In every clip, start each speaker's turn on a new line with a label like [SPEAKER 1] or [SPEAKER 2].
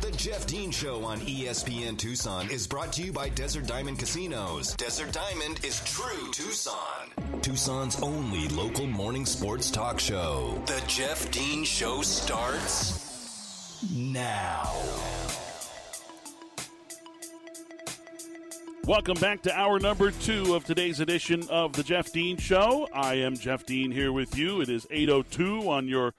[SPEAKER 1] The Jeff Dean Show on ESPN Tucson is brought to you by Desert Diamond Casinos. Desert Diamond is true Tucson. Tucson's only local morning sports talk show. The Jeff Dean Show starts now.
[SPEAKER 2] Welcome back to hour number two of today's edition of the Jeff Dean Show. I am Jeff Dean here with you. It is 8.02 on your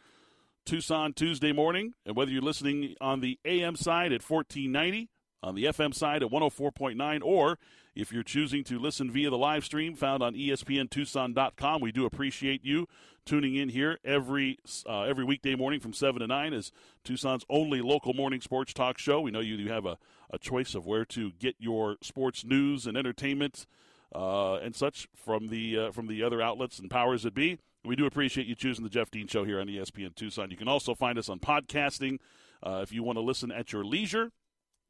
[SPEAKER 2] Tucson Tuesday morning. And whether you're listening on the AM side at 1490, on the FM side at 104.9, or if you're choosing to listen via the live stream found on ESPNTucson.com, we do appreciate you tuning in here every uh, every weekday morning from 7 to 9 as Tucson's only local morning sports talk show. We know you, you have a, a choice of where to get your sports news and entertainment uh, and such from the uh, from the other outlets and powers that be. We do appreciate you choosing the Jeff Dean Show here on ESPN Tucson. You can also find us on podcasting uh, if you want to listen at your leisure.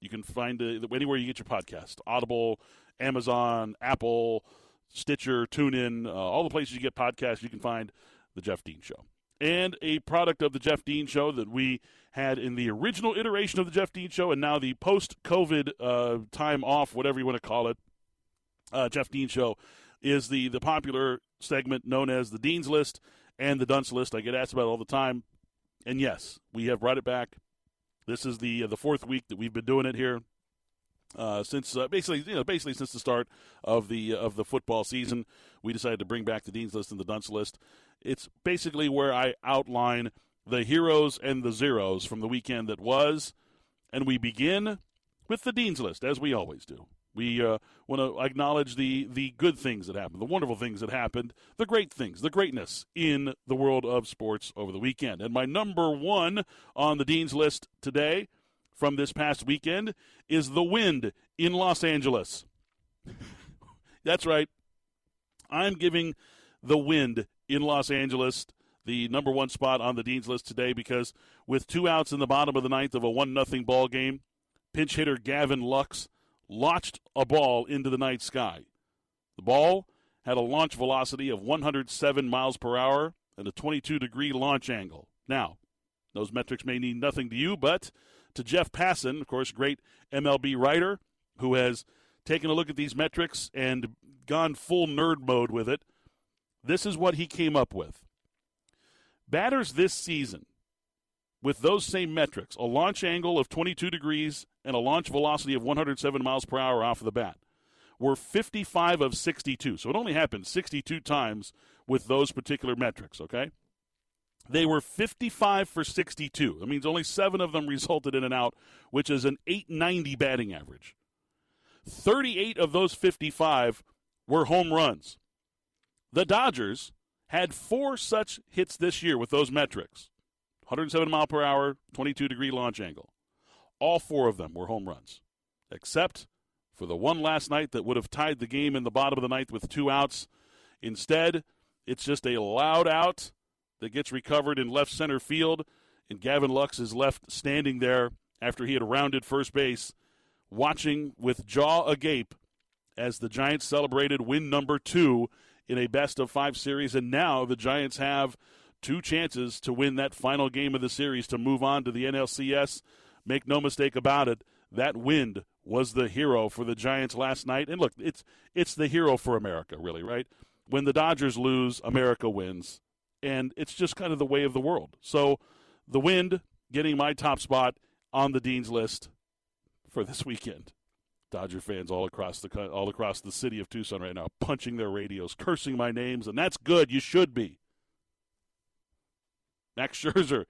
[SPEAKER 2] You can find it anywhere you get your podcast Audible, Amazon, Apple, Stitcher, TuneIn, uh, all the places you get podcasts, you can find The Jeff Dean Show. And a product of The Jeff Dean Show that we had in the original iteration of The Jeff Dean Show and now the post COVID uh, time off, whatever you want to call it, uh, Jeff Dean Show is the, the popular segment known as the Dean's List and the Dunce List. I get asked about it all the time. And yes, we have brought it back. This is the uh, the fourth week that we've been doing it here. Uh, since uh, basically, you know, basically since the start of the uh, of the football season, we decided to bring back the Dean's List and the Dunce List. It's basically where I outline the heroes and the zeros from the weekend that was, and we begin with the Dean's List as we always do. We uh, want to acknowledge the the good things that happened, the wonderful things that happened, the great things, the greatness in the world of sports over the weekend. And my number one on the Dean's list today from this past weekend is the wind in Los Angeles. That's right. I'm giving the wind in Los Angeles the number one spot on the Dean's list today because with two outs in the bottom of the ninth of a one nothing ball game, pinch hitter Gavin Lux – launched a ball into the night sky. The ball had a launch velocity of 107 miles per hour and a 22 degree launch angle. Now, those metrics may mean nothing to you, but to Jeff Passan, of course, great MLB writer who has taken a look at these metrics and gone full nerd mode with it, this is what he came up with. Batters this season with those same metrics, a launch angle of 22 degrees and a launch velocity of 107 miles per hour off of the bat, were 55 of 62. So it only happened 62 times with those particular metrics, okay? They were 55 for 62. That means only seven of them resulted in an out, which is an 890 batting average. 38 of those 55 were home runs. The Dodgers had four such hits this year with those metrics 107 mile per hour, 22 degree launch angle. All four of them were home runs, except for the one last night that would have tied the game in the bottom of the ninth with two outs. Instead, it's just a loud out that gets recovered in left center field, and Gavin Lux is left standing there after he had rounded first base, watching with jaw agape as the Giants celebrated win number two in a best of five series. And now the Giants have two chances to win that final game of the series to move on to the NLCS. Make no mistake about it, that wind was the hero for the Giants last night. And look, it's it's the hero for America, really, right? When the Dodgers lose, America wins. And it's just kind of the way of the world. So the wind getting my top spot on the Dean's list for this weekend. Dodger fans all across the all across the city of Tucson right now punching their radios, cursing my names, and that's good. You should be. Max Scherzer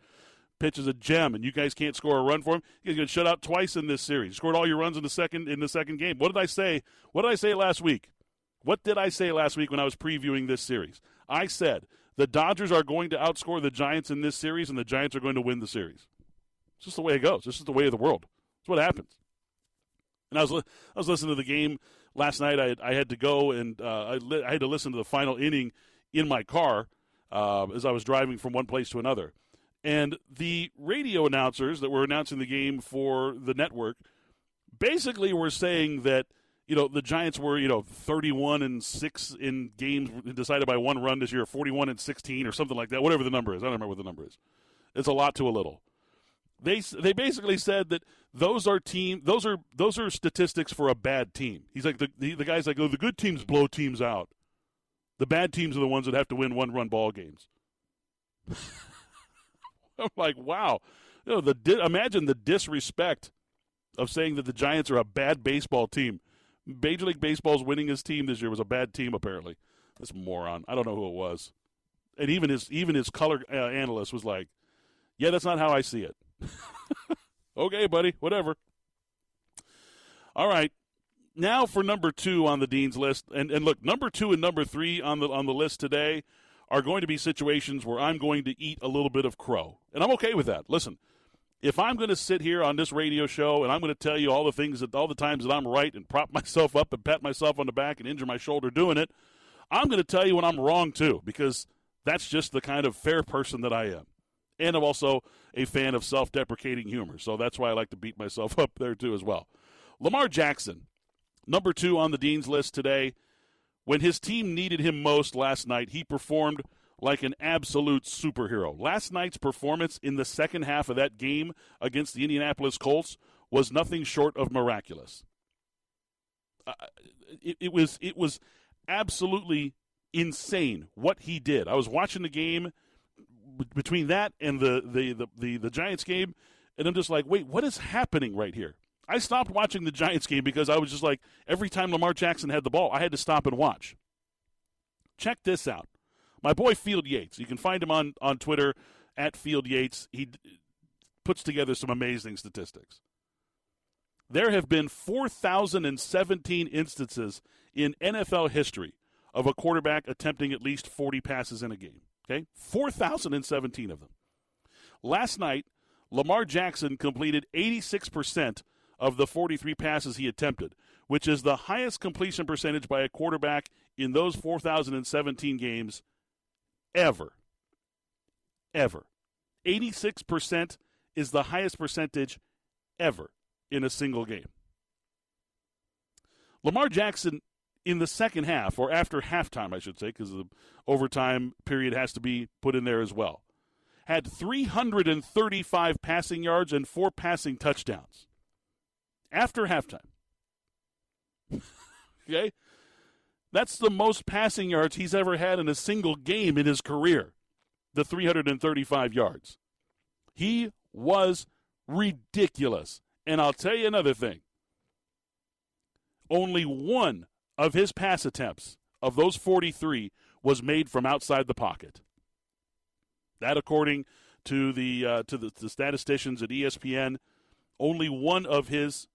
[SPEAKER 2] pitches a gem, and you guys can't score a run for him. He's going to shut out twice in this series. scored all your runs in the second in the second game. What did I say? What did I say last week? What did I say last week when I was previewing this series? I said the Dodgers are going to outscore the Giants in this series, and the Giants are going to win the series. It's just the way it goes. This is the way of the world. It's what happens. And I was I was listening to the game last night. I I had to go and uh, I, li- I had to listen to the final inning in my car uh, as I was driving from one place to another. And the radio announcers that were announcing the game for the network basically were saying that you know the Giants were you know 31 and 6 in games decided by one run this year 41 and 16 or something like that whatever the number is I don't remember what the number is it's a lot to a little They they basically said that those are team those are those are statistics for a bad team. He's like the the, the guy's like, oh, the good teams blow teams out. The bad teams are the ones that have to win one run ball games. I'm like, wow. You know, the di- imagine the disrespect of saying that the Giants are a bad baseball team. Major League Baseball's winning his team this year was a bad team apparently. This moron. I don't know who it was. And even his even his color uh, analyst was like, "Yeah, that's not how I see it." okay, buddy, whatever. All right. Now for number 2 on the dean's list. And and look, number 2 and number 3 on the on the list today are going to be situations where I'm going to eat a little bit of crow. And I'm okay with that. Listen, if I'm going to sit here on this radio show and I'm going to tell you all the things that all the times that I'm right and prop myself up and pat myself on the back and injure my shoulder doing it, I'm going to tell you when I'm wrong too because that's just the kind of fair person that I am. And I'm also a fan of self-deprecating humor, so that's why I like to beat myself up there too as well. Lamar Jackson, number 2 on the dean's list today. When his team needed him most last night, he performed like an absolute superhero. Last night's performance in the second half of that game against the Indianapolis Colts was nothing short of miraculous. Uh, it, it, was it was absolutely insane what he did. I was watching the game between that and the the, the, the, the Giants game, and I'm just like, wait, what is happening right here? I stopped watching the Giants game because I was just like, every time Lamar Jackson had the ball, I had to stop and watch. Check this out. My boy Field Yates. You can find him on, on Twitter at Field Yates. He puts together some amazing statistics. There have been 4,017 instances in NFL history of a quarterback attempting at least 40 passes in a game. Okay? 4,017 of them. Last night, Lamar Jackson completed 86% of the 43 passes he attempted, which is the highest completion percentage by a quarterback in those 4,017 games ever. Ever. 86% is the highest percentage ever in a single game. Lamar Jackson in the second half, or after halftime, I should say, because the overtime period has to be put in there as well, had 335 passing yards and four passing touchdowns after halftime. okay? That's the most passing yards he's ever had in a single game in his career. The 335 yards. He was ridiculous. And I'll tell you another thing. Only one of his pass attempts, of those 43, was made from outside the pocket. That, according to the uh, to the, the, statisticians at ESPN, only one of his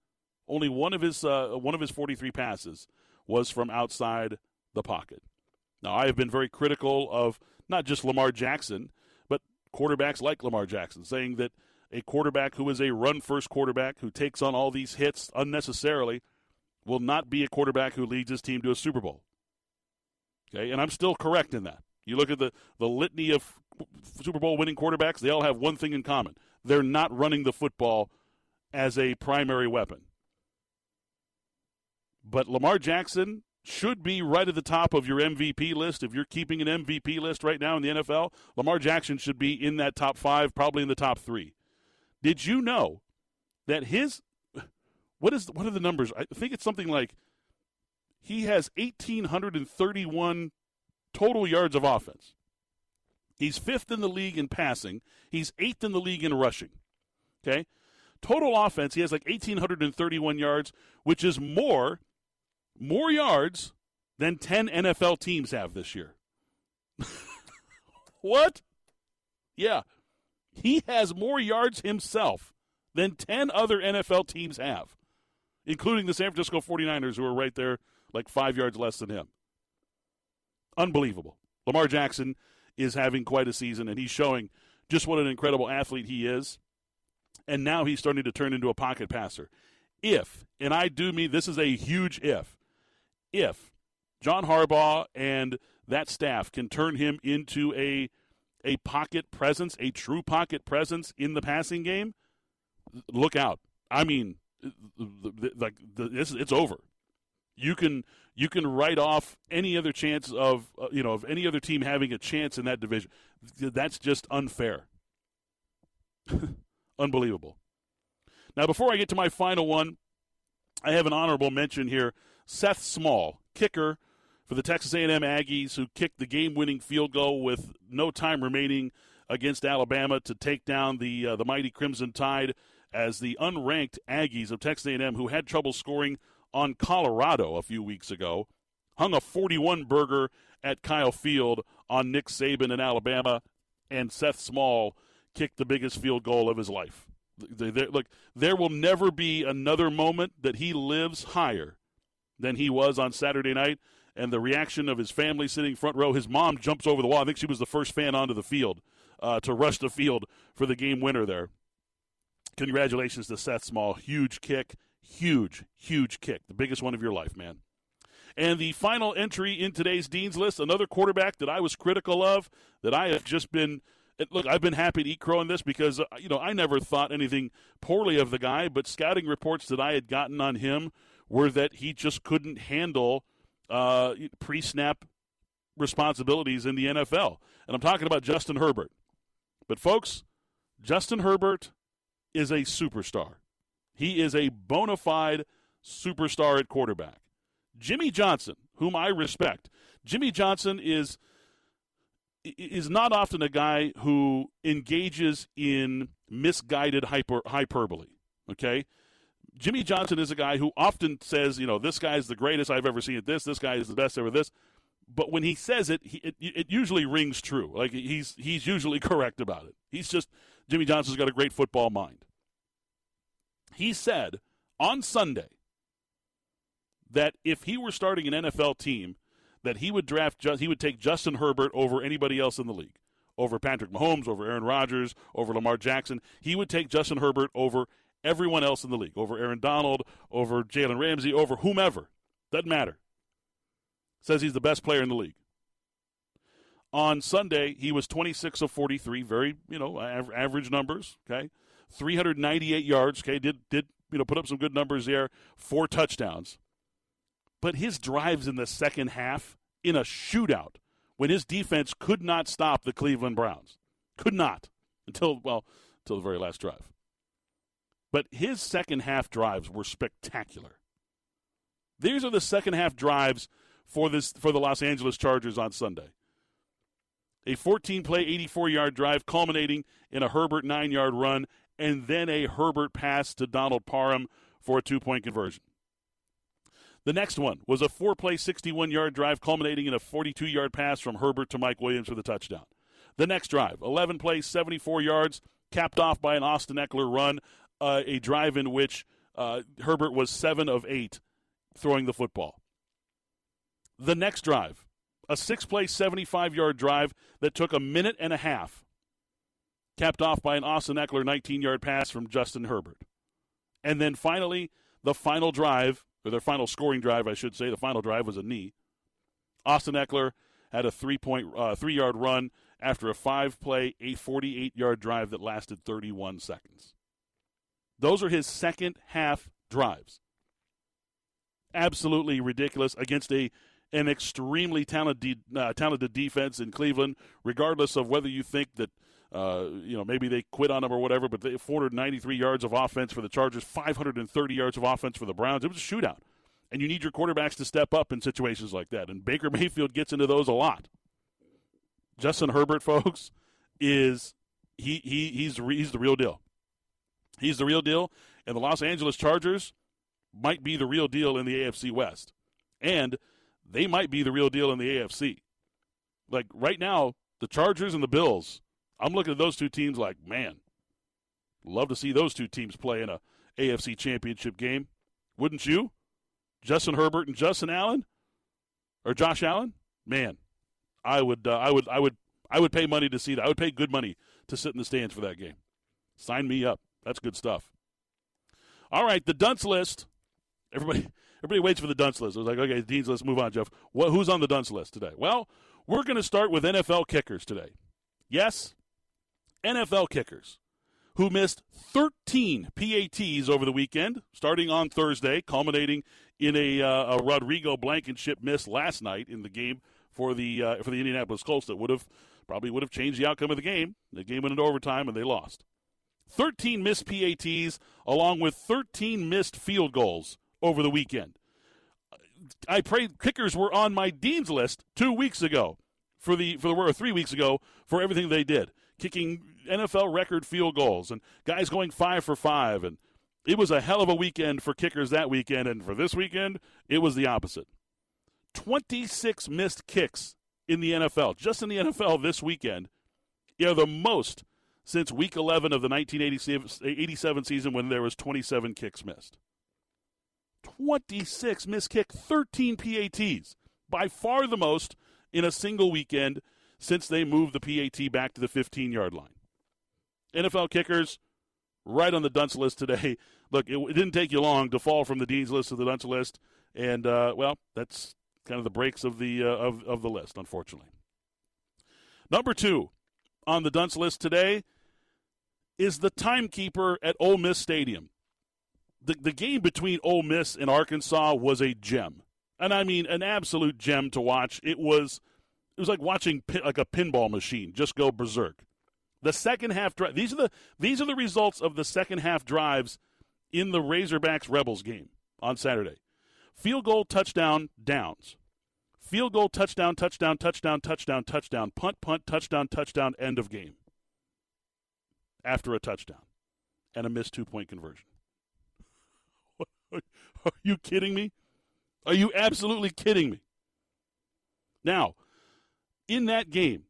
[SPEAKER 2] only one of his uh, one of his 43 passes was from outside the pocket. Now, I have been very critical of not just Lamar Jackson, but quarterbacks like Lamar Jackson, saying that a quarterback who is a run first quarterback who takes on all these hits unnecessarily will not be a quarterback who leads his team to a Super Bowl. Okay, and I'm still correct in that. You look at the, the litany of Super Bowl winning quarterbacks, they all have one thing in common. They're not running the football as a primary weapon. But Lamar Jackson should be right at the top of your MVP list. If you're keeping an MVP list right now in the NFL, Lamar Jackson should be in that top five, probably in the top three. Did you know that his what is what are the numbers? I think it's something like he has 1831 total yards of offense. He's fifth in the league in passing. He's eighth in the league in rushing. Okay? Total offense, he has like 1,831 yards, which is more more yards than 10 NFL teams have this year. what? Yeah. He has more yards himself than 10 other NFL teams have, including the San Francisco 49ers, who are right there, like five yards less than him. Unbelievable. Lamar Jackson is having quite a season, and he's showing just what an incredible athlete he is. And now he's starting to turn into a pocket passer. If, and I do mean this is a huge if, if John Harbaugh and that staff can turn him into a a pocket presence, a true pocket presence in the passing game, look out. I mean, like this, it's over. You can you can write off any other chance of uh, you know of any other team having a chance in that division. That's just unfair. Unbelievable. Now, before I get to my final one, I have an honorable mention here. Seth Small, kicker for the Texas A&M Aggies, who kicked the game-winning field goal with no time remaining against Alabama to take down the uh, the mighty Crimson Tide as the unranked Aggies of Texas A&M, who had trouble scoring on Colorado a few weeks ago, hung a 41 burger at Kyle Field on Nick Saban in Alabama, and Seth Small kicked the biggest field goal of his life. look, there will never be another moment that he lives higher than he was on Saturday night. And the reaction of his family sitting front row, his mom jumps over the wall. I think she was the first fan onto the field uh, to rush the field for the game winner there. Congratulations to Seth Small. Huge kick. Huge, huge kick. The biggest one of your life, man. And the final entry in today's Dean's List, another quarterback that I was critical of, that I have just been. Look, I've been happy to eat crow in this because, uh, you know, I never thought anything poorly of the guy, but scouting reports that I had gotten on him were that he just couldn't handle uh, pre snap responsibilities in the NFL. And I'm talking about Justin Herbert. But, folks, Justin Herbert is a superstar. He is a bona fide superstar at quarterback. Jimmy Johnson, whom I respect, Jimmy Johnson is is not often a guy who engages in misguided hyper, hyperbole. Okay, Jimmy Johnson is a guy who often says, you know, this guy is the greatest I've ever seen at this. This guy is the best ever this. But when he says it, he, it, it usually rings true. Like he's he's usually correct about it. He's just Jimmy Johnson's got a great football mind. He said on Sunday that if he were starting an NFL team, that he would draft he would take Justin Herbert over anybody else in the league, over Patrick Mahomes, over Aaron Rodgers, over Lamar Jackson. He would take Justin Herbert over everyone else in the league, over Aaron Donald, over Jalen Ramsey, over whomever. Doesn't matter. Says he's the best player in the league. On Sunday, he was 26 of 43, very, you know, average numbers, okay? 398 yards, okay? Did did, you know, put up some good numbers there, four touchdowns. But his drives in the second half in a shootout when his defense could not stop the Cleveland Browns. Could not until well, until the very last drive. But his second half drives were spectacular. These are the second half drives for this for the Los Angeles Chargers on Sunday. A 14 play, 84 yard drive culminating in a Herbert 9 yard run and then a Herbert pass to Donald Parham for a two point conversion. The next one was a four play, 61 yard drive culminating in a 42 yard pass from Herbert to Mike Williams for the touchdown. The next drive, 11 plays, 74 yards, capped off by an Austin Ekeler run uh, a drive in which uh, Herbert was seven of eight throwing the football. The next drive, a six play, 75 yard drive that took a minute and a half, capped off by an Austin Ekeler 19 yard pass from Justin Herbert. And then finally, the final drive, or their final scoring drive, I should say, the final drive was a knee. Austin Ekeler had a three point, uh, three yard run after a five play, a 48 yard drive that lasted 31 seconds. Those are his second half drives. Absolutely ridiculous against a an extremely talented uh, talented defense in Cleveland. Regardless of whether you think that uh, you know maybe they quit on them or whatever, but they 493 yards of offense for the Chargers, 530 yards of offense for the Browns. It was a shootout, and you need your quarterbacks to step up in situations like that. And Baker Mayfield gets into those a lot. Justin Herbert, folks, is he he he's he's the real deal. He's the real deal, and the Los Angeles Chargers might be the real deal in the AFC West. And they might be the real deal in the AFC. Like right now, the Chargers and the Bills, I'm looking at those two teams like, man, love to see those two teams play in a AFC championship game. Wouldn't you? Justin Herbert and Justin Allen? Or Josh Allen? Man, I would uh, I would I would I would pay money to see that. I would pay good money to sit in the stands for that game. Sign me up. That's good stuff. All right, the dunce list. Everybody, everybody waits for the dunce list. I was like, okay, Dean's list. Move on, Jeff. Who's on the dunce list today? Well, we're going to start with NFL kickers today. Yes, NFL kickers who missed 13 PATs over the weekend, starting on Thursday, culminating in a, uh, a Rodrigo Blankenship miss last night in the game for the uh, for the Indianapolis Colts that would have probably would have changed the outcome of the game. The game went into overtime and they lost. 13 missed PATs, along with 13 missed field goals over the weekend. I prayed kickers were on my dean's list two weeks ago for the for the or three weeks ago for everything they did, kicking NFL record field goals and guys going five for five, and it was a hell of a weekend for kickers that weekend. And for this weekend, it was the opposite. Twenty six missed kicks in the NFL, just in the NFL this weekend. Know, the most since week 11 of the 1987 season when there was 27 kicks missed. 26 missed kick, 13 PATs, by far the most in a single weekend since they moved the PAT back to the 15 yard line. NFL kickers, right on the dunce list today. Look, it, it, didn't take you long to fall from the dean's list to the dunce list, and uh, well, that's kind of the breaks of the uh, of of the list, unfortunately. Number two on the dunce list today is the timekeeper at Ole Miss Stadium the, the game between Ole Miss and Arkansas was a gem, and I mean an absolute gem to watch. It was it was like watching like a pinball machine just go berserk. The second half drive. These are the these are the results of the second half drives in the Razorbacks Rebels game on Saturday. Field goal, touchdown, downs. Field goal, touchdown, touchdown, touchdown, touchdown, touchdown, punt, punt, touchdown, touchdown, end of game. After a touchdown and a missed two point conversion. Are you kidding me? Are you absolutely kidding me? Now, in that game,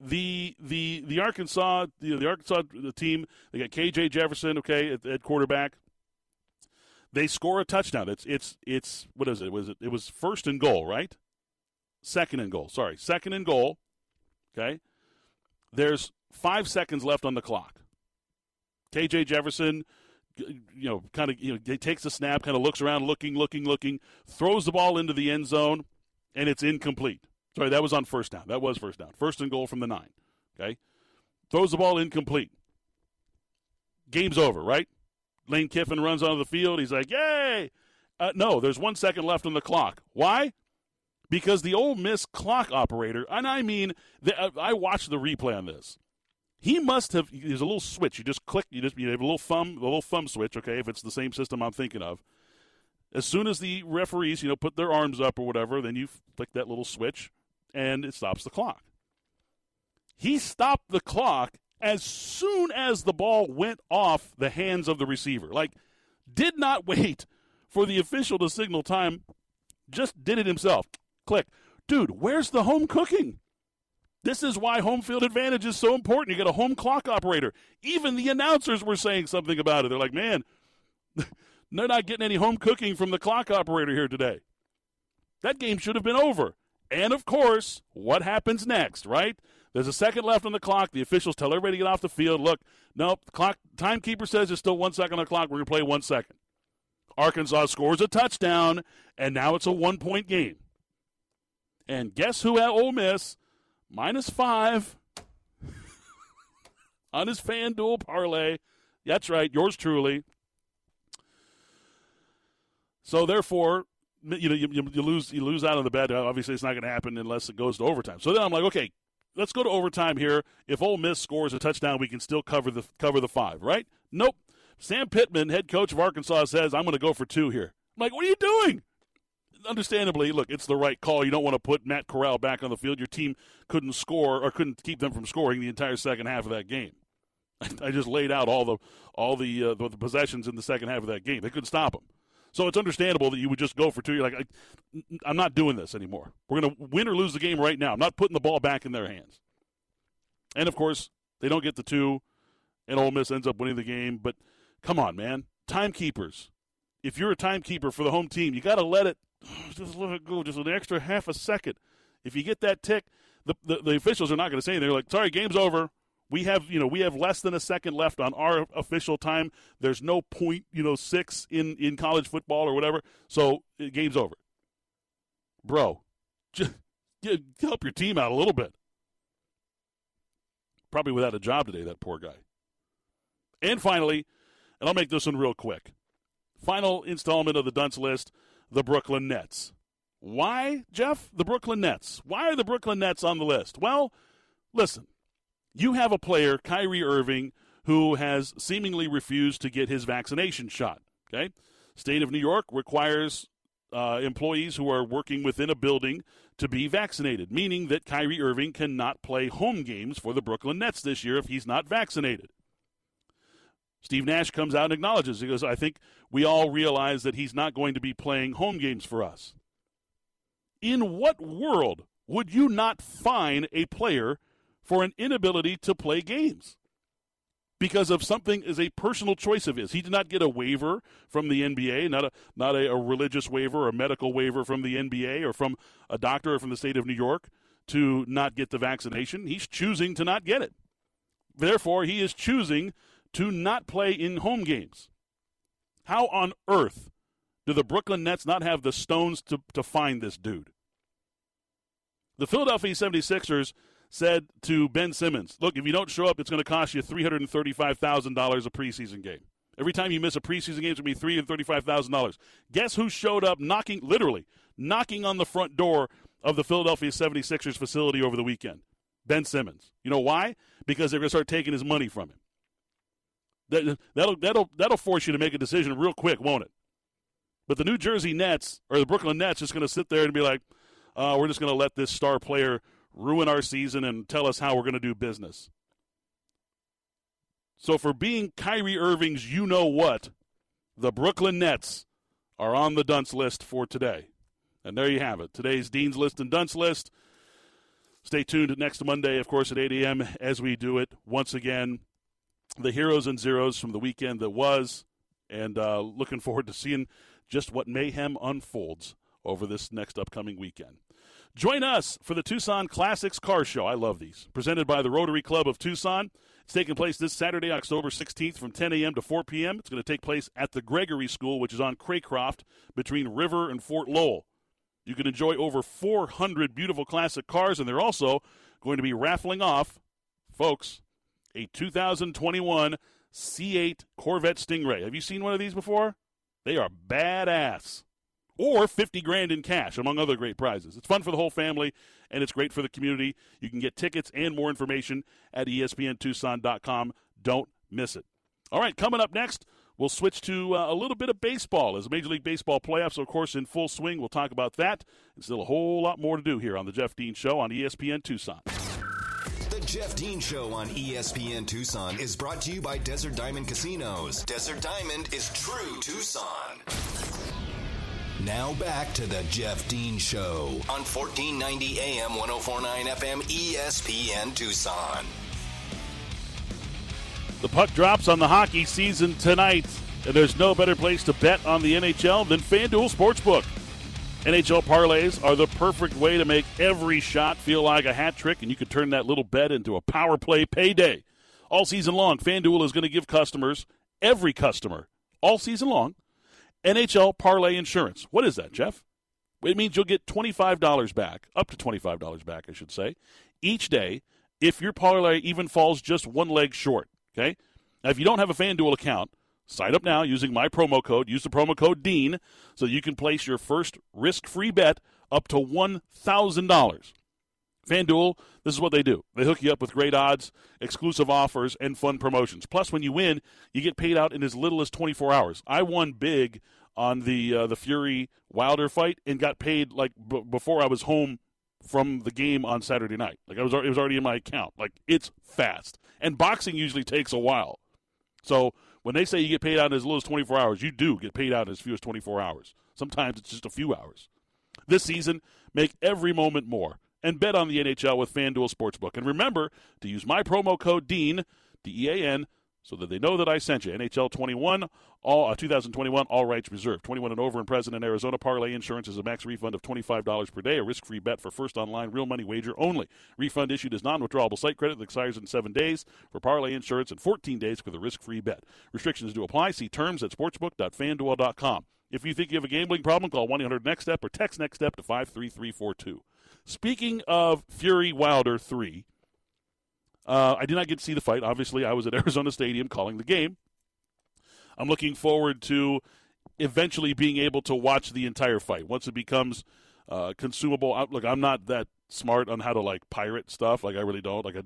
[SPEAKER 2] the the the Arkansas the, the Arkansas the team they got KJ Jefferson okay at, at, quarterback. They score a touchdown. It's it's it's what is it? Was it it was first and goal right? Second and goal. Sorry, second and goal. Okay. There's five seconds left on the clock. KJ Jefferson you know, kind of, you know, he takes a snap, kind of looks around, looking, looking, looking, throws the ball into the end zone, and it's incomplete. Sorry, that was on first down. That was first down. First and goal from the nine. Okay. Throws the ball incomplete. Game's over, right? Lane Kiffin runs onto the field. He's like, yay! Uh, no, there's one second left on the clock. Why? Because the Ole Miss clock operator, and I mean, the, uh, I watched the replay on this. He must have. There's a little switch. You just click. You just you have a little thumb, a little thumb switch. Okay, if it's the same system I'm thinking of. As soon as the referees, you know, put their arms up or whatever, then you flick that little switch, and it stops the clock. He stopped the clock as soon as the ball went off the hands of the receiver. Like, did not wait for the official to signal time. Just did it himself. Click. Dude, where's the home cooking? This is why home field advantage is so important. You got a home clock operator. Even the announcers were saying something about it. They're like, man, they're not getting any home cooking from the clock operator here today. That game should have been over. And of course, what happens next, right? There's a second left on the clock. The officials tell everybody to get off the field. Look, nope, the clock timekeeper says there's still one second on the clock. We're to play one second. Arkansas scores a touchdown, and now it's a one point game. And guess who at Ole Miss minus five on his FanDuel parlay. That's right, yours truly. So therefore, you know, you, you, lose you lose out on the bet. Uh, obviously, it's not going to happen unless it goes to overtime. So then I'm like, okay, let's go to overtime here. If Ole Miss scores a touchdown, we can still cover the cover the five, right? Nope. Sam Pittman, head coach of Arkansas, says I'm going to go for two here. I'm like, what are you doing? Understandably, look, it's the right call. You don't want to put Matt Corral back on the field. Your team couldn't score or couldn't keep them from scoring the entire second half of that game. I just laid out all the all the, uh, the, possessions in the second half of that game. They couldn't stop them. So it's understandable that you would just go for two. You're like, I, am not doing this anymore. We're going to win or lose the game right now. I'm not putting the ball back in their hands. And of course, they don't get the two, and Ole Miss ends up winning the game. But come on, man, timekeepers. If you're a timekeeper for the home team, you got to let it just let it go, just an extra half a second. If you get that tick, the, the, the officials are not going to say anything. They're like, sorry, game's over. We have, you know, we have less than a second left on our official time. There's no point, you know, six in, in college football or whatever. So eh, game's over. Bro, just help your team out a little bit. Probably without a job today, that poor guy. And finally, and I'll make this one real quick. Final installment of the dunce list the Brooklyn Nets. Why, Jeff? The Brooklyn Nets. Why are the Brooklyn Nets on the list? Well, listen, you have a player, Kyrie Irving, who has seemingly refused to get his vaccination shot. Okay, state of New York requires uh, employees who are working within a building to be vaccinated, meaning that Kyrie Irving cannot play home games for the Brooklyn Nets this year if he's not vaccinated. Steve Nash comes out and acknowledges. He goes, I think we all realize that he's not going to be playing home games for us. In what world would you not fine a player for an inability to play games? Because of something is a personal choice of his. He did not get a waiver from the NBA, not a not a, a religious waiver or a medical waiver from the NBA or from a doctor or from the state of New York to not get the vaccination. He's choosing to not get it. Therefore, he is choosing to not play in home games. How on earth do the Brooklyn Nets not have the stones to, to find this dude? The Philadelphia 76ers said to Ben Simmons, Look, if you don't show up, it's going to cost you $335,000 a preseason game. Every time you miss a preseason game, it's going to be $335,000. Guess who showed up knocking, literally, knocking on the front door of the Philadelphia 76ers facility over the weekend? Ben Simmons. You know why? Because they're going to start taking his money from him. That, that'll that'll that'll force you to make a decision real quick, won't it? But the New Jersey Nets or the Brooklyn Nets just going to sit there and be like, uh, "We're just going to let this star player ruin our season and tell us how we're going to do business." So for being Kyrie Irving's, you know what, the Brooklyn Nets are on the dunce list for today. And there you have it. Today's Dean's List and Dunce List. Stay tuned next Monday, of course, at 8 a.m. as we do it once again the heroes and zeros from the weekend that was, and uh, looking forward to seeing just what mayhem unfolds over this next upcoming weekend. Join us for the Tucson Classics Car Show. I love these. Presented by the Rotary Club of Tucson. It's taking place this Saturday, October 16th from 10 a.m. to 4 p.m. It's going to take place at the Gregory School, which is on Craycroft between River and Fort Lowell. You can enjoy over 400 beautiful classic cars, and they're also going to be raffling off, folks, a 2021 C8 Corvette Stingray. Have you seen one of these before? They are badass. Or 50 grand in cash, among other great prizes. It's fun for the whole family, and it's great for the community. You can get tickets and more information at espntucson.com. Don't miss it. All right, coming up next, we'll switch to uh, a little bit of baseball as Major League Baseball playoffs, of course, in full swing. We'll talk about that. There's still a whole lot more to do here on the Jeff Dean Show on ESPN Tucson.
[SPEAKER 1] Jeff Dean Show on ESPN Tucson is brought to you by Desert Diamond Casinos. Desert Diamond is true Tucson. Now back to the Jeff Dean Show on 1490 AM 1049 FM ESPN Tucson.
[SPEAKER 2] The puck drops on the hockey season tonight, and there's no better place to bet on the NHL than FanDuel Sportsbook. NHL parlays are the perfect way to make every shot feel like a hat trick, and you can turn that little bet into a power play payday. All season long, FanDuel is going to give customers, every customer, all season long, NHL parlay insurance. What is that, Jeff? It means you'll get $25 back, up to $25 back, I should say, each day if your parlay even falls just one leg short. Okay? Now, if you don't have a FanDuel account, Sign up now using my promo code. Use the promo code DEAN so you can place your first risk free bet up to $1,000. FanDuel, this is what they do. They hook you up with great odds, exclusive offers, and fun promotions. Plus, when you win, you get paid out in as little as 24 hours. I won big on the uh, the Fury Wilder fight and got paid like b- before I was home from the game on Saturday night. Like I was, it was already in my account. Like it's fast, and boxing usually takes a while. So when they say you get paid out in as little as 24 hours, you do get paid out in as few as 24 hours. Sometimes it's just a few hours. This season, make every moment more and bet on the NHL with FanDuel Sportsbook. And remember to use my promo code DEAN, D E A N, so that they know that I sent you. NHL 21, all uh, 2021, all rights reserved. 21 and over and present in Arizona. Parlay insurance is a max refund of $25 per day. A risk-free bet for first online real money wager only. Refund issued as non-withdrawable site credit that expires in seven days for parlay insurance and 14 days for the risk-free bet. Restrictions do apply. See terms at sportsbook.fanduel.com. If you think you have a gambling problem, call 1-800-NEXT-STEP or text NEXT STEP to 53342. Speaking of Fury Wilder 3, uh, I did not get to see the fight. Obviously, I was at Arizona Stadium calling the game. I'm looking forward to eventually being able to watch the entire fight once it becomes uh, consumable. Look, I'm not that smart on how to like pirate stuff. Like I really don't. Like I,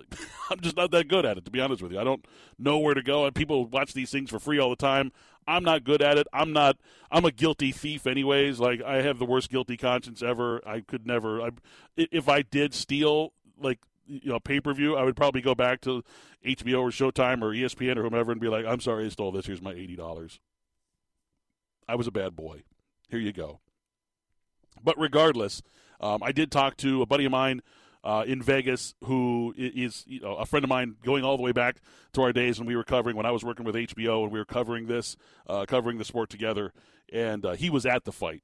[SPEAKER 2] I'm just not that good at it, to be honest with you. I don't know where to go. And people watch these things for free all the time. I'm not good at it. I'm not. I'm a guilty thief, anyways. Like I have the worst guilty conscience ever. I could never. I, if I did steal like you know pay per view, I would probably go back to HBO or Showtime or ESPN or whomever and be like, "I'm sorry, I stole this. Here's my eighty dollars." I was a bad boy. Here you go. But regardless, um, I did talk to a buddy of mine uh, in Vegas who is you know, a friend of mine going all the way back to our days when we were covering when I was working with HBO and we were covering this, uh, covering the sport together, and uh, he was at the fight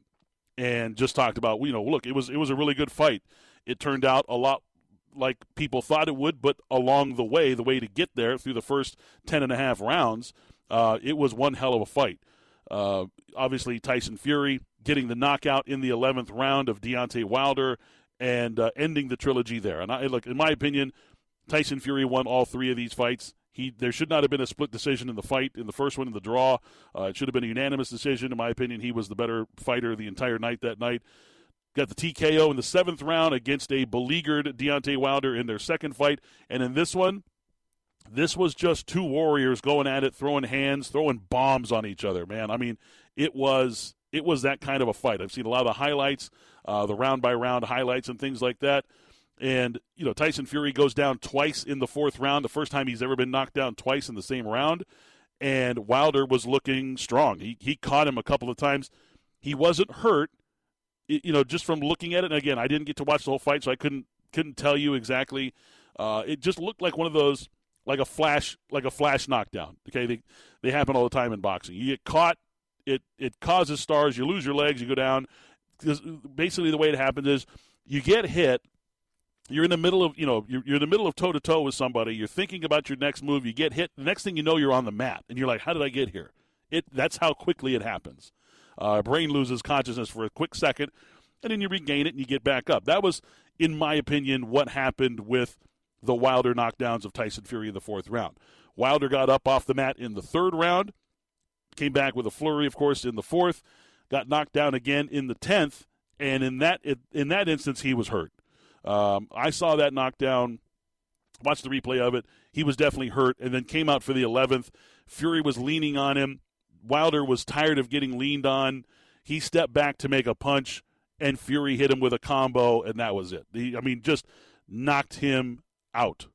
[SPEAKER 2] and just talked about you know look it was it was a really good fight. It turned out a lot like people thought it would, but along the way, the way to get there through the first ten and a half rounds, uh, it was one hell of a fight. Uh, obviously, Tyson Fury getting the knockout in the 11th round of Deontay Wilder and uh, ending the trilogy there. And I look, in my opinion, Tyson Fury won all three of these fights. He there should not have been a split decision in the fight in the first one in the draw. Uh, it should have been a unanimous decision. In my opinion, he was the better fighter the entire night that night. Got the TKO in the seventh round against a beleaguered Deontay Wilder in their second fight, and in this one, this was just two warriors going at it, throwing hands, throwing bombs on each other. Man, I mean, it was it was that kind of a fight. I've seen a lot of the highlights, uh, the round by round highlights and things like that. And you know, Tyson Fury goes down twice in the fourth round. The first time he's ever been knocked down twice in the same round. And Wilder was looking strong. He he caught him a couple of times. He wasn't hurt. You know, just from looking at it. And again, I didn't get to watch the whole fight, so I couldn't couldn't tell you exactly. Uh, it just looked like one of those like a flash like a flash knockdown. Okay, they they happen all the time in boxing. You get caught, it it causes stars. You lose your legs, you go down. Basically, the way it happens is you get hit. You're in the middle of you know you're, you're in the middle of toe to toe with somebody. You're thinking about your next move. You get hit. The next thing you know, you're on the mat, and you're like, "How did I get here?" It that's how quickly it happens. Uh, brain loses consciousness for a quick second, and then you regain it and you get back up. That was, in my opinion, what happened with the Wilder knockdowns of Tyson Fury in the fourth round. Wilder got up off the mat in the third round, came back with a flurry, of course, in the fourth, got knocked down again in the tenth, and in that in that instance, he was hurt. Um, I saw that knockdown, watched the replay of it. He was definitely hurt, and then came out for the eleventh. Fury was leaning on him. Wilder was tired of getting leaned on. He stepped back to make a punch, and Fury hit him with a combo, and that was it. He, I mean, just knocked him out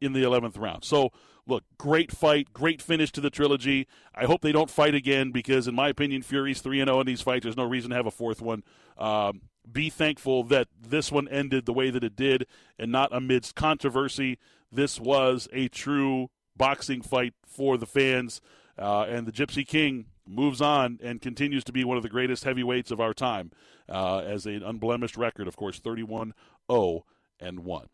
[SPEAKER 2] in the 11th round. So, look, great fight, great finish to the trilogy. I hope they don't fight again because, in my opinion, Fury's 3 0 in these fights. There's no reason to have a fourth one. Um, be thankful that this one ended the way that it did and not amidst controversy. This was a true boxing fight for the fans. Uh, and the Gypsy King moves on and continues to be one of the greatest heavyweights of our time uh, as an unblemished record, of course, 31 0 and 1.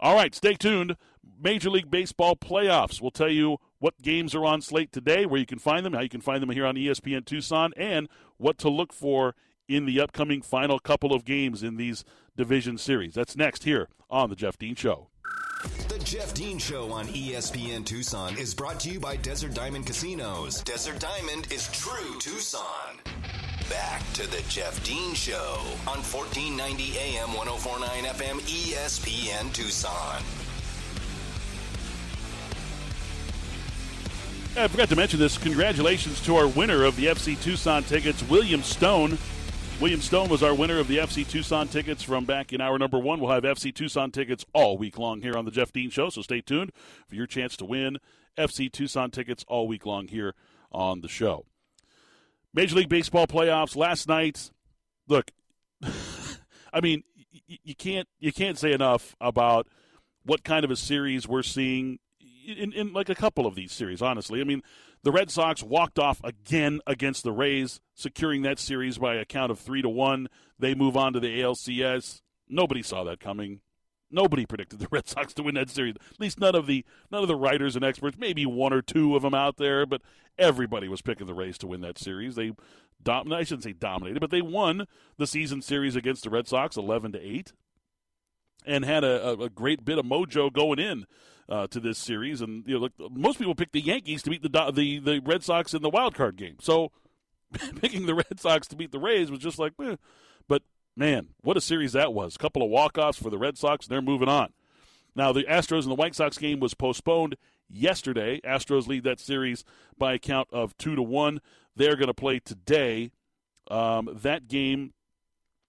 [SPEAKER 2] All right, stay tuned. Major League Baseball playoffs. We'll tell you what games are on slate today, where you can find them, how you can find them here on ESPN Tucson, and what to look for in the upcoming final couple of games in these division series. That's next here on The Jeff Dean Show.
[SPEAKER 1] Jeff Dean Show on ESPN Tucson is brought to you by Desert Diamond Casinos. Desert Diamond is true Tucson. Back to the Jeff Dean Show on 1490 AM 1049 FM ESPN Tucson.
[SPEAKER 2] I forgot to mention this. Congratulations to our winner of the FC Tucson tickets, William Stone. William Stone was our winner of the FC Tucson tickets from back in hour number one. We'll have FC Tucson tickets all week long here on the Jeff Dean Show, so stay tuned for your chance to win FC Tucson tickets all week long here on the show. Major League Baseball playoffs last night. Look, I mean, you can't you can't say enough about what kind of a series we're seeing in, in like a couple of these series. Honestly, I mean, the Red Sox walked off again against the Rays, securing that series by a count of three to one. They move on to the ALCS. Nobody saw that coming. Nobody predicted the Red Sox to win that series. At least none of the none of the writers and experts. Maybe one or two of them out there, but everybody was picking the Rays to win that series. They, dom- I shouldn't say dominated, but they won the season series against the Red Sox, eleven to eight, and had a, a great bit of mojo going in uh, to this series. And you know, look, most people picked the Yankees to beat the the the Red Sox in the wild card game. So picking the Red Sox to beat the Rays was just like, eh. but Man, what a series that was. A couple of walk-offs for the Red Sox, they're moving on. Now, the Astros and the White Sox game was postponed yesterday. Astros lead that series by a count of 2 to 1. They're going to play today. Um, that game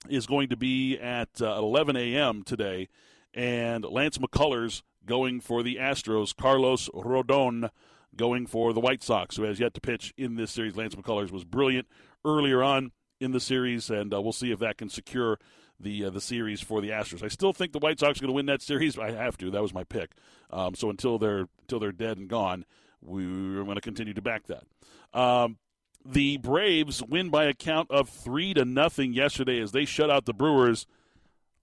[SPEAKER 2] is going to be at uh, 11 a.m. today, and Lance McCullers going for the Astros. Carlos Rodon going for the White Sox, who has yet to pitch in this series. Lance McCullers was brilliant earlier on in the series, and uh, we'll see if that can secure the uh, the series for the Astros. I still think the White Sox are going to win that series. I have to. That was my pick. Um, so until they're until they're dead and gone, we're going to continue to back that. Um, the Braves win by a count of three to nothing yesterday as they shut out the Brewers.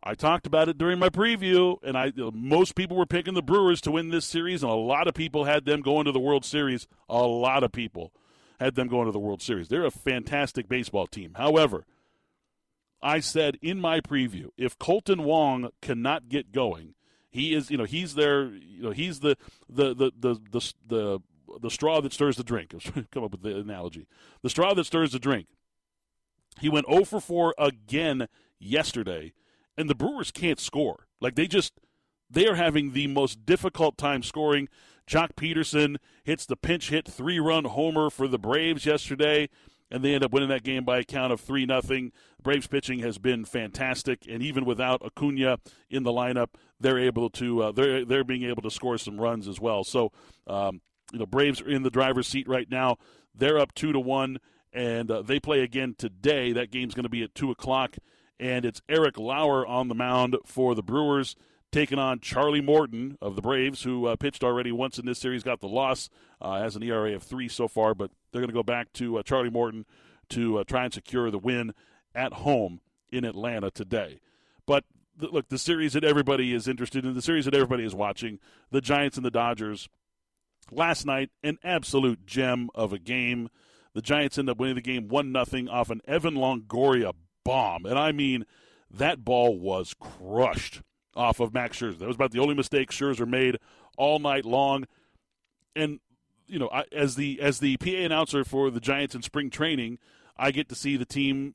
[SPEAKER 2] I talked about it during my preview, and I most people were picking the Brewers to win this series, and a lot of people had them going to the World Series. A lot of people had them going to the World Series. They're a fantastic baseball team. However, I said in my preview, if Kolten Wong cannot get going, he is, you know, he's there, you know, he's the the the the the, the the straw that stirs the drink. Come up with the analogy. The straw that stirs the drink. He went 0 for 4 again yesterday, and the Brewers can't score. Like they just they are having the most difficult time scoring. Joc Pederson hits the pinch hit three run homer for the Braves yesterday, and they end up winning that game by a count of three nothing. Braves pitching has been fantastic, and even without Acuna in the lineup, they're able to uh, they're they're being able to score some runs as well. So um, you know, Braves are in the driver's seat right now. They're up two to one, and uh, they play again today. That game's going to be at two o'clock, and it's Eric Lauer on the mound for the Brewers, taking on Charlie Morton of the Braves, who uh, pitched already once in this series, got the loss, uh, has an ERA of three so far, but they're going to go back to uh, Charlie Morton to uh, try and secure the win at home in Atlanta today. But look, the series that everybody is interested in, the series that everybody is watching, the Giants and the Dodgers last night, an absolute gem of a game. The Giants end up winning the game 1 0 off an Evan Longoria bomb. And I mean, that ball was crushed off of Max Scherzer. That was about the only mistake Scherzer made all night long. And you know, I, as the as the PA announcer for the Giants in spring training, I get to see the team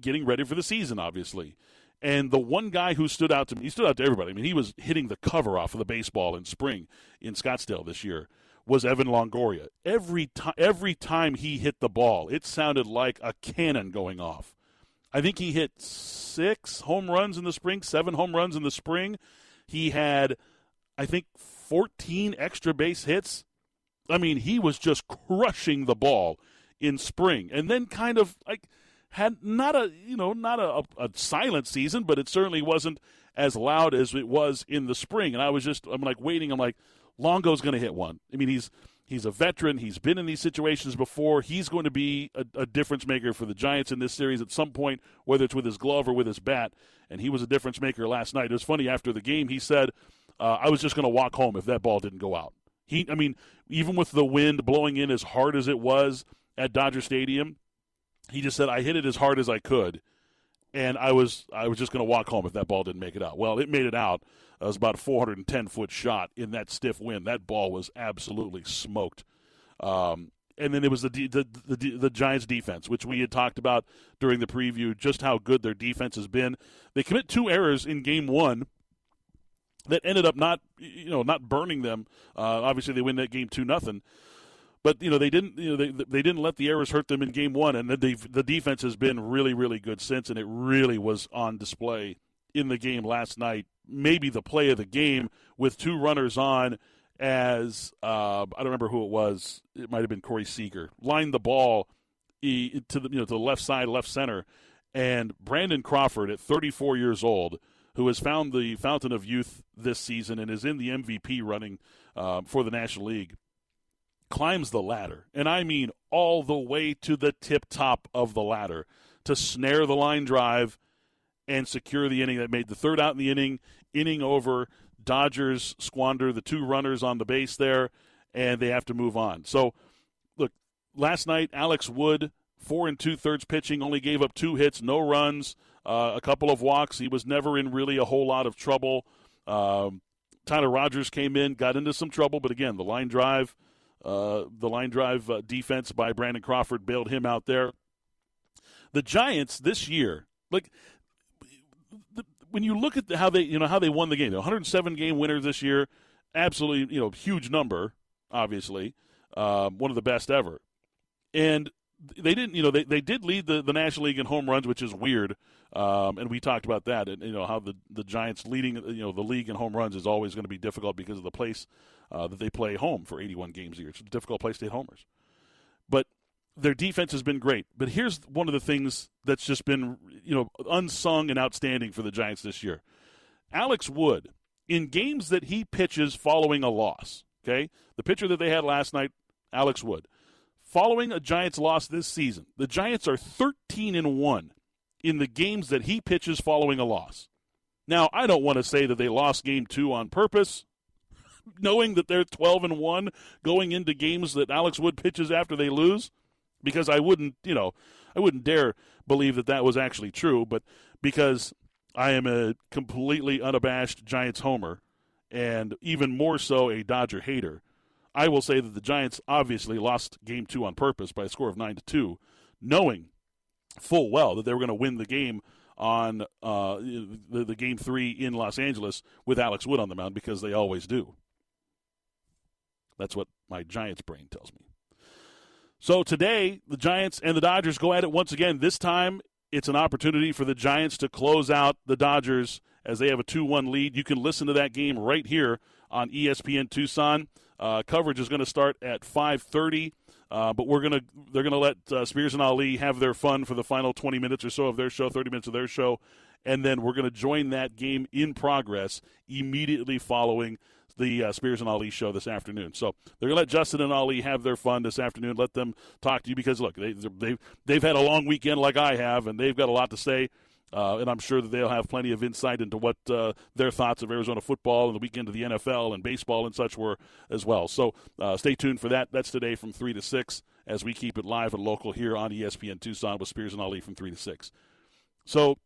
[SPEAKER 2] getting ready for the season, obviously. And the one guy who stood out to me, he stood out to everybody. I mean, he was hitting the cover off of the baseball in spring in Scottsdale this year was Evan Longoria. Every time every time he hit the ball, it sounded like a cannon going off. I think he hit 6 home runs in the spring, 7 home runs in the spring. He had I think 14 extra base hits. I mean, he was just crushing the ball in spring. And then kind of like had not a, you know, not a, a silent season, but it certainly wasn't as loud as it was in the spring. And I was just I'm like waiting, I'm like Longo's going to hit one. I mean, he's he's a veteran. He's been in these situations before. He's going to be a, a, difference maker for the Giants in this series at some point, whether it's with his glove or with his bat. And he was a difference maker last night. It was funny after the game. He said, uh, "I was just going to walk home if that ball didn't go out." He, I mean, even with the wind blowing in as hard as it was at Dodger Stadium, he just said, "I hit it as hard as I could." and I was I was just going to walk home if that ball didn't make it out. Well, it made it out. It was about a 410 foot shot in that stiff wind. That ball was absolutely smoked. Um, and then it was the, the, the the Giants defense, which we had talked about during the preview, just how good their defense has been. They commit two errors in Game One that ended up not you know not burning them. Uh, obviously, they win that game two nothing. But you know they didn't you know they they didn't let the errors hurt them in game one, and the the defense has been really really good since, and it really was on display in the game last night. Maybe the play of the game with two runners on, as uh, I don't remember who it was. It might have been Corey Seager lined the ball to the you know to the left side, left center, and Brandon Crawford at 34 years old who has found the fountain of youth this season and is in the MVP running uh, for the National League climbs the ladder, and I mean all the way to the tip top of the ladder to snare the line drive and secure the inning that made the third out in the inning. Inning over. Dodgers squander the two runners on the base there, and they have to move on. So, look, last night, Alex Wood, four and two thirds pitching, only gave up two hits, no runs, uh, a couple of walks. He was never in really a whole lot of trouble. Um, Tyler Rogers came in, got into some trouble, but again, the line drive uh, the line drive uh, defense by Brandon Crawford bailed him out there. The Giants this year, like the, when you look at the, how they you know how they won the game, 107 game winners this year, absolutely you know huge number, obviously, um, one of the best ever, and they didn't you know they, they did lead the, the National League in home runs, which is weird, um, and we talked about that and you know how the the Giants leading you know the league in home runs is always going to be difficult because of the place uh, that they play home for 81 games a year. It's a difficult place to hit homers, but their defense has been great. But here's one of the things that's just been, you know, unsung and outstanding for the Giants this year. Alex Wood, in games that he pitches following a loss, okay? The pitcher that they had last night, Alex Wood. Following a Giants loss this season, the Giants are 13 and 1 in the games that he pitches following a loss. Now, I don't want to say that they lost game 2 on purpose, knowing that they're 12 and 1 going into games that Alex Wood pitches after they lose because I wouldn't, you know, I wouldn't dare believe that that was actually true, but because I am a completely unabashed Giants homer and even more so a Dodger hater, I will say that the Giants obviously lost game 2 on purpose by a score of 9 to 2, knowing full well that they were going to win the game on uh, the, the game 3 in Los Angeles with Alex Wood on the mound because they always do. That's what my Giants brain tells me. So today, the Giants and the Dodgers go at it once again. This time, it's an opportunity for the Giants to close out the Dodgers as they have a 2 1 lead. You can listen to that game right here on ESPN Tucson. Uh, coverage is going to start at 5:30, uh, but we're going to they're going to let uh, Spears and Ali have their fun for the final 20 minutes or so of their show, 30 minutes of their show, and then we're going to join that game in progress immediately following the uh, Spears and Ali show this afternoon. So they're going to let Justin and Ali have their fun this afternoon. Let them talk to you because look, they, they've they've had a long weekend like I have, and they've got a lot to say. Uh, and I'm sure that they'll have plenty of insight into what uh, their thoughts of Arizona football and the weekend of the NFL and baseball and such were as well. So uh, stay tuned for that. That's today from 3 to 6 as we keep it live and local here on ESPN Tucson with Spears and Ali from 3 to 6. So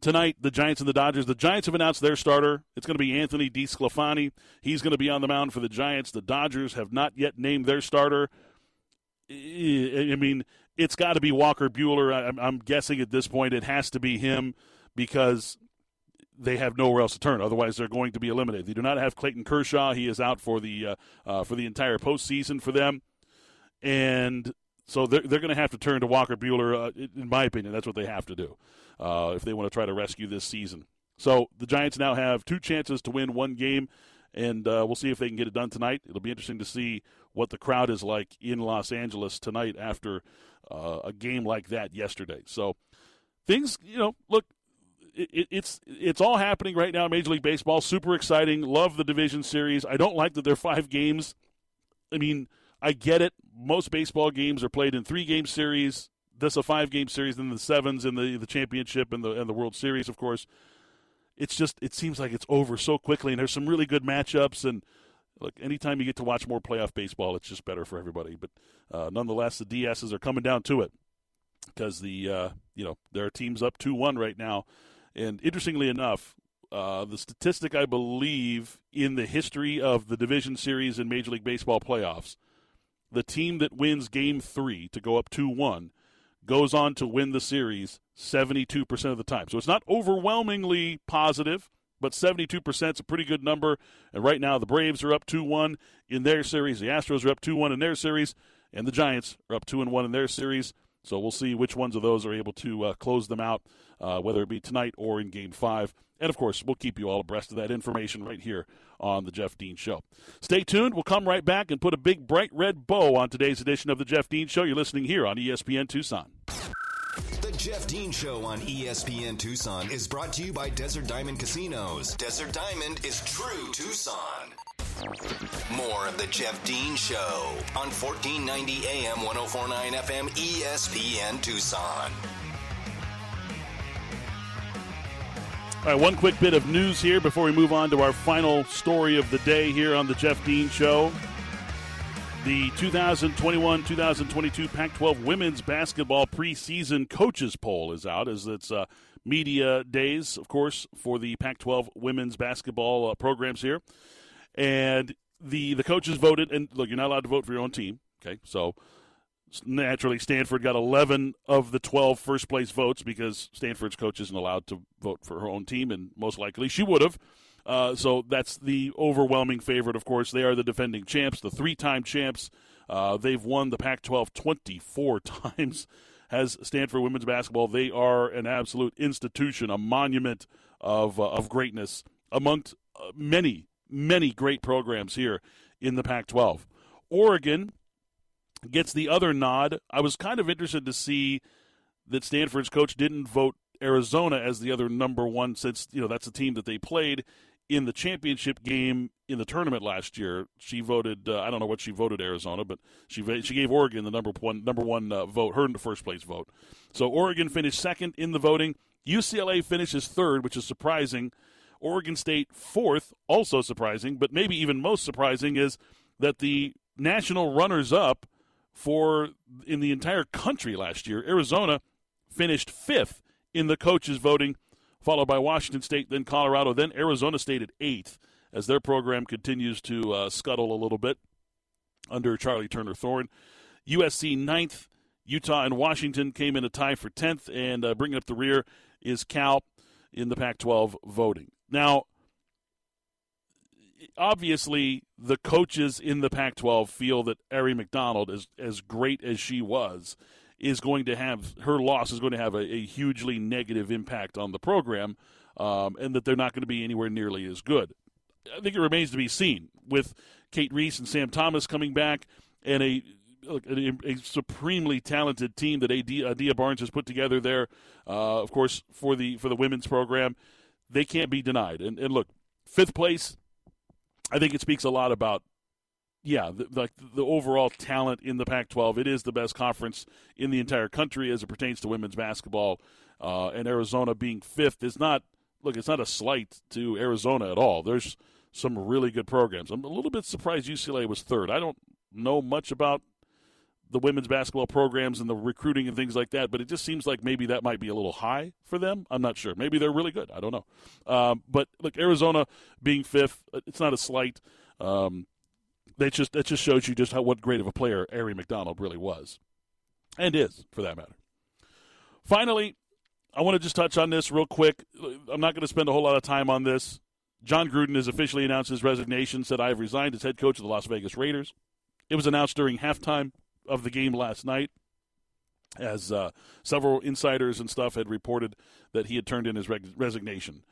[SPEAKER 2] tonight, the Giants and the Dodgers. The Giants have announced their starter. It's going to be Anthony DeSclafani. He's going to be on the mound for the Giants. The Dodgers have not yet named their starter. I mean, it's got to be Walker Buehler. I'm guessing at this point it has to be him because they have nowhere else to turn. Otherwise, they're going to be eliminated. They do not have Clayton Kershaw. He is out for the uh, uh, for the entire postseason for them, and so they're they're going to have to turn to Walker Buehler. Uh, in my opinion, that's what they have to do uh, if they want to try to rescue this season. So the Giants now have two chances to win one game, and uh, we'll see if they can get it done tonight. It'll be interesting to see what the crowd is like in Los Angeles tonight after uh, a game like that yesterday. So things, you know, look, it, it's it's all happening right now Major League Baseball. Super exciting. Love the division series. I don't like that they're five games. I mean, I get it. Most baseball games are played in three game series this a five game series, then the sevens and the the championship and the and the World Series, of course. It's just it seems like it's over so quickly, and there's some really good matchups. And look, anytime you get to watch more playoff baseball, it's just better for everybody. But uh, nonetheless, the DSs are coming down to it because the uh, you know there are teams up two one right now, and interestingly enough. Uh, the statistic I believe in the history of the division series in Major League Baseball playoffs, the team that wins Game Three to go up two one goes on to win the series 72% of the time. So it's not overwhelmingly positive, but 72% is a pretty good number. And right now, the Braves are up 2 1 in their series, the Astros are up 2 1 in their series, and the Giants are up 2 1 in their series. So we'll see which ones of those are able to uh, close them out, uh, whether it be tonight or in Game 5. And of course, we'll keep you all abreast of that information right here on The Jeff Dean Show. Stay tuned. We'll come right back and put a big bright red bow on today's edition of The Jeff Dean Show. You're listening here on ESPN Tucson.
[SPEAKER 1] The Jeff Dean Show on ESPN Tucson is brought to you by Desert Diamond Casinos. Desert Diamond is true Tucson. More of the Jeff Dean Show on 1490 AM 1049 FM ESPN Tucson.
[SPEAKER 2] All right, one quick bit of news here before we move on to our final story of the day here on the Jeff Dean Show. The 2021 2022 Pac 12 women's basketball preseason coaches poll is out as it's uh, media days, of course, for the Pac 12 women's basketball uh, programs here. And the, the coaches voted, and look, you're not allowed to vote for your own team, okay? So Naturally, Stanford got 11 of the 12 first place votes because Stanford's coach isn't allowed to vote for her own team, and most likely she would have. Uh, so that's the overwhelming favorite, of course. They are the defending champs, the three time champs. Uh, they've won the Pac 12 24 times. Has Stanford women's basketball. They are an absolute institution, a monument of, uh, of greatness amongst uh, many, many great programs here in the Pac 12. Oregon gets the other nod. I was kind of interested to see that Stanford's coach didn't vote Arizona as the other number one since you know that's a team that they played in the championship game in the tournament last year. She voted uh, I don't know what she voted Arizona, but she she gave Oregon the number one number one uh, vote, her in the first place vote. So Oregon finished second in the voting. UCLA finishes third, which is surprising. Oregon State fourth, also surprising, but maybe even most surprising is that the national runners up for in the entire country last year. Arizona finished fifth in the coaches' voting, followed by Washington State, then Colorado, then Arizona State at eighth as their program continues to uh, scuttle a little bit under Charli Turner Thorne. USC ninth, Utah and Washington came in a tie for 10th, and uh, bringing up the rear is Cal in the Pac 12 voting. Now, obviously the coaches in the Pac-12 feel that Aari McDonald, as as great as she was, is going to have her loss is going to have a, a hugely negative impact on the program, um, and that they're not going to be anywhere nearly as good. I think it remains to be seen with Cate Reese and Sam Thomas coming back, and a a, a supremely talented team that Adia Barnes has put together there. Uh, of course, for the for the women's program, they can't be denied. And, and look, fifth place I think it speaks a lot about yeah, the, like the overall talent in the Pac-12. It is the best conference in the entire country as it pertains to women's basketball. Uh, and Arizona being fifth is not look. It's not a slight to Arizona at all. There's some really good programs. I'm a little bit surprised UCLA was third. I don't know much about the women's basketball programs and the recruiting and things like that, but it just seems like maybe that might be a little high for them. I'm not sure. Maybe they're really good. I don't know. Um, but look, Arizona being fifth, it's not a slight. Um, they just that just shows you just how what great of a player Aari McDonald really was, and is for that matter. Finally, I want to just touch on this real quick. I'm not going to spend a whole lot of time on this. Jon Gruden has officially announced his resignation. Said I have resigned as head coach of the Las Vegas Raiders. It was announced during halftime of the game last night, as uh, several insiders and stuff had reported that he had turned in his reg- resignation.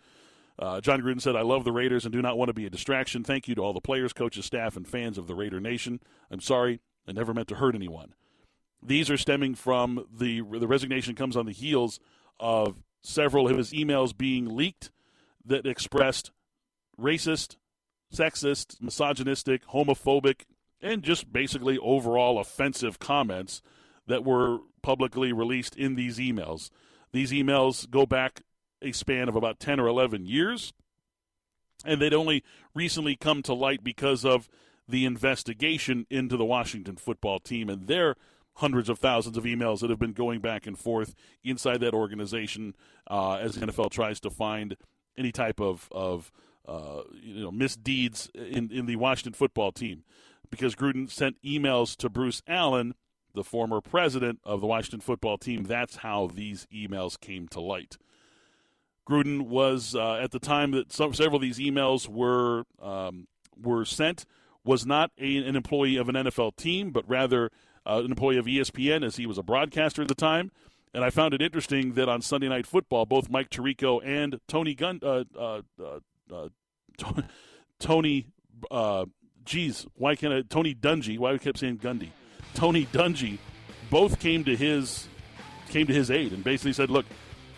[SPEAKER 2] Uh, Jon Gruden said, I love the Raiders and do not want to be a distraction. Thank you to all the players, coaches, staff, and fans of the Raider Nation. I'm sorry. I never meant to hurt anyone. These are stemming from the the resignation comes on the heels of several of his emails being leaked that expressed racist, sexist, misogynistic, homophobic, and just basically overall offensive comments that were publicly released in these emails. These emails go back a span of about 10 or 11 years, and they'd only recently come to light because of the investigation into the Washington football team and their hundreds of thousands of emails that have been going back and forth inside that organization uh, as the NFL tries to find any type of, of uh, you know misdeeds in, in the Washington football team because Gruden sent emails to Bruce Allen, the former president of the Washington football team. That's how these emails came to light. Gruden was uh, at the time that some, several of these emails were um, were sent was not a, an employee of an NFL team, but rather uh, an employee of ESPN, as he was a broadcaster at the time. And I found it interesting that on Sunday Night Football, both Mike Tirico and Tony Gun, uh, uh, uh, uh Tony geez, why can't I, Tony Dungy? Why we kept saying Gundy? Tony Dungy, both came to his came to his aid and basically said, "Look,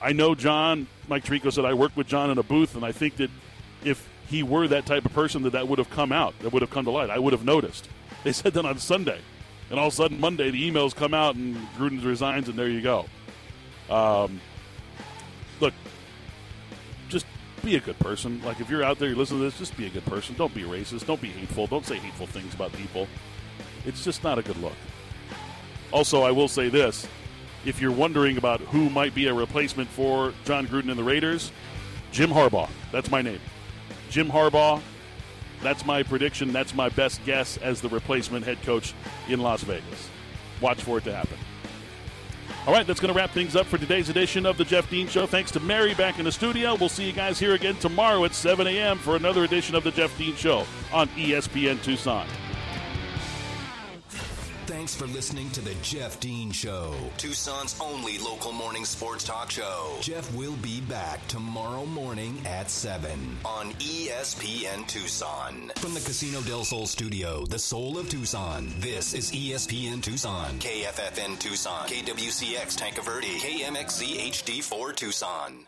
[SPEAKER 2] I know Jon." Mike Tirico said, "I worked with Jon in a booth, and I think that if he were that type of person, that that would have come out, that would have come to light. I would have noticed." They said that on Sunday, and all of a sudden Monday the emails come out and Gruden resigns, and there you go. Um, look, be a good person. Like if you're out there, you're listening to this, just be a good person. Don't be racist. Don't be hateful. Don't say hateful things about people. It's just not a good look. Also, I will say this: if you're wondering about who might be a replacement for Jon Gruden and the Raiders, Jim Harbaugh. That's my name. Jim Harbaugh. That's my prediction. That's my best guess as the replacement head coach in Las Vegas. watch for it to happen. All right, that's going to wrap things up for today's edition of the Jeff Dean Show. Thanks to Mary back in the studio. We'll see you guys here again tomorrow at 7 a.m. for another edition of the Jeff Dean Show on ESPN Tucson.
[SPEAKER 1] Thanks for listening to the Jeff Dean Show, Tucson's only local morning sports talk show. Jeff will be back tomorrow morning at 7 on ESPN Tucson. From the Casino del Sol studio, the soul of Tucson, this is ESPN Tucson, KFFN Tucson, KWCX Tanque Verde, KMXZ HD4 Tucson.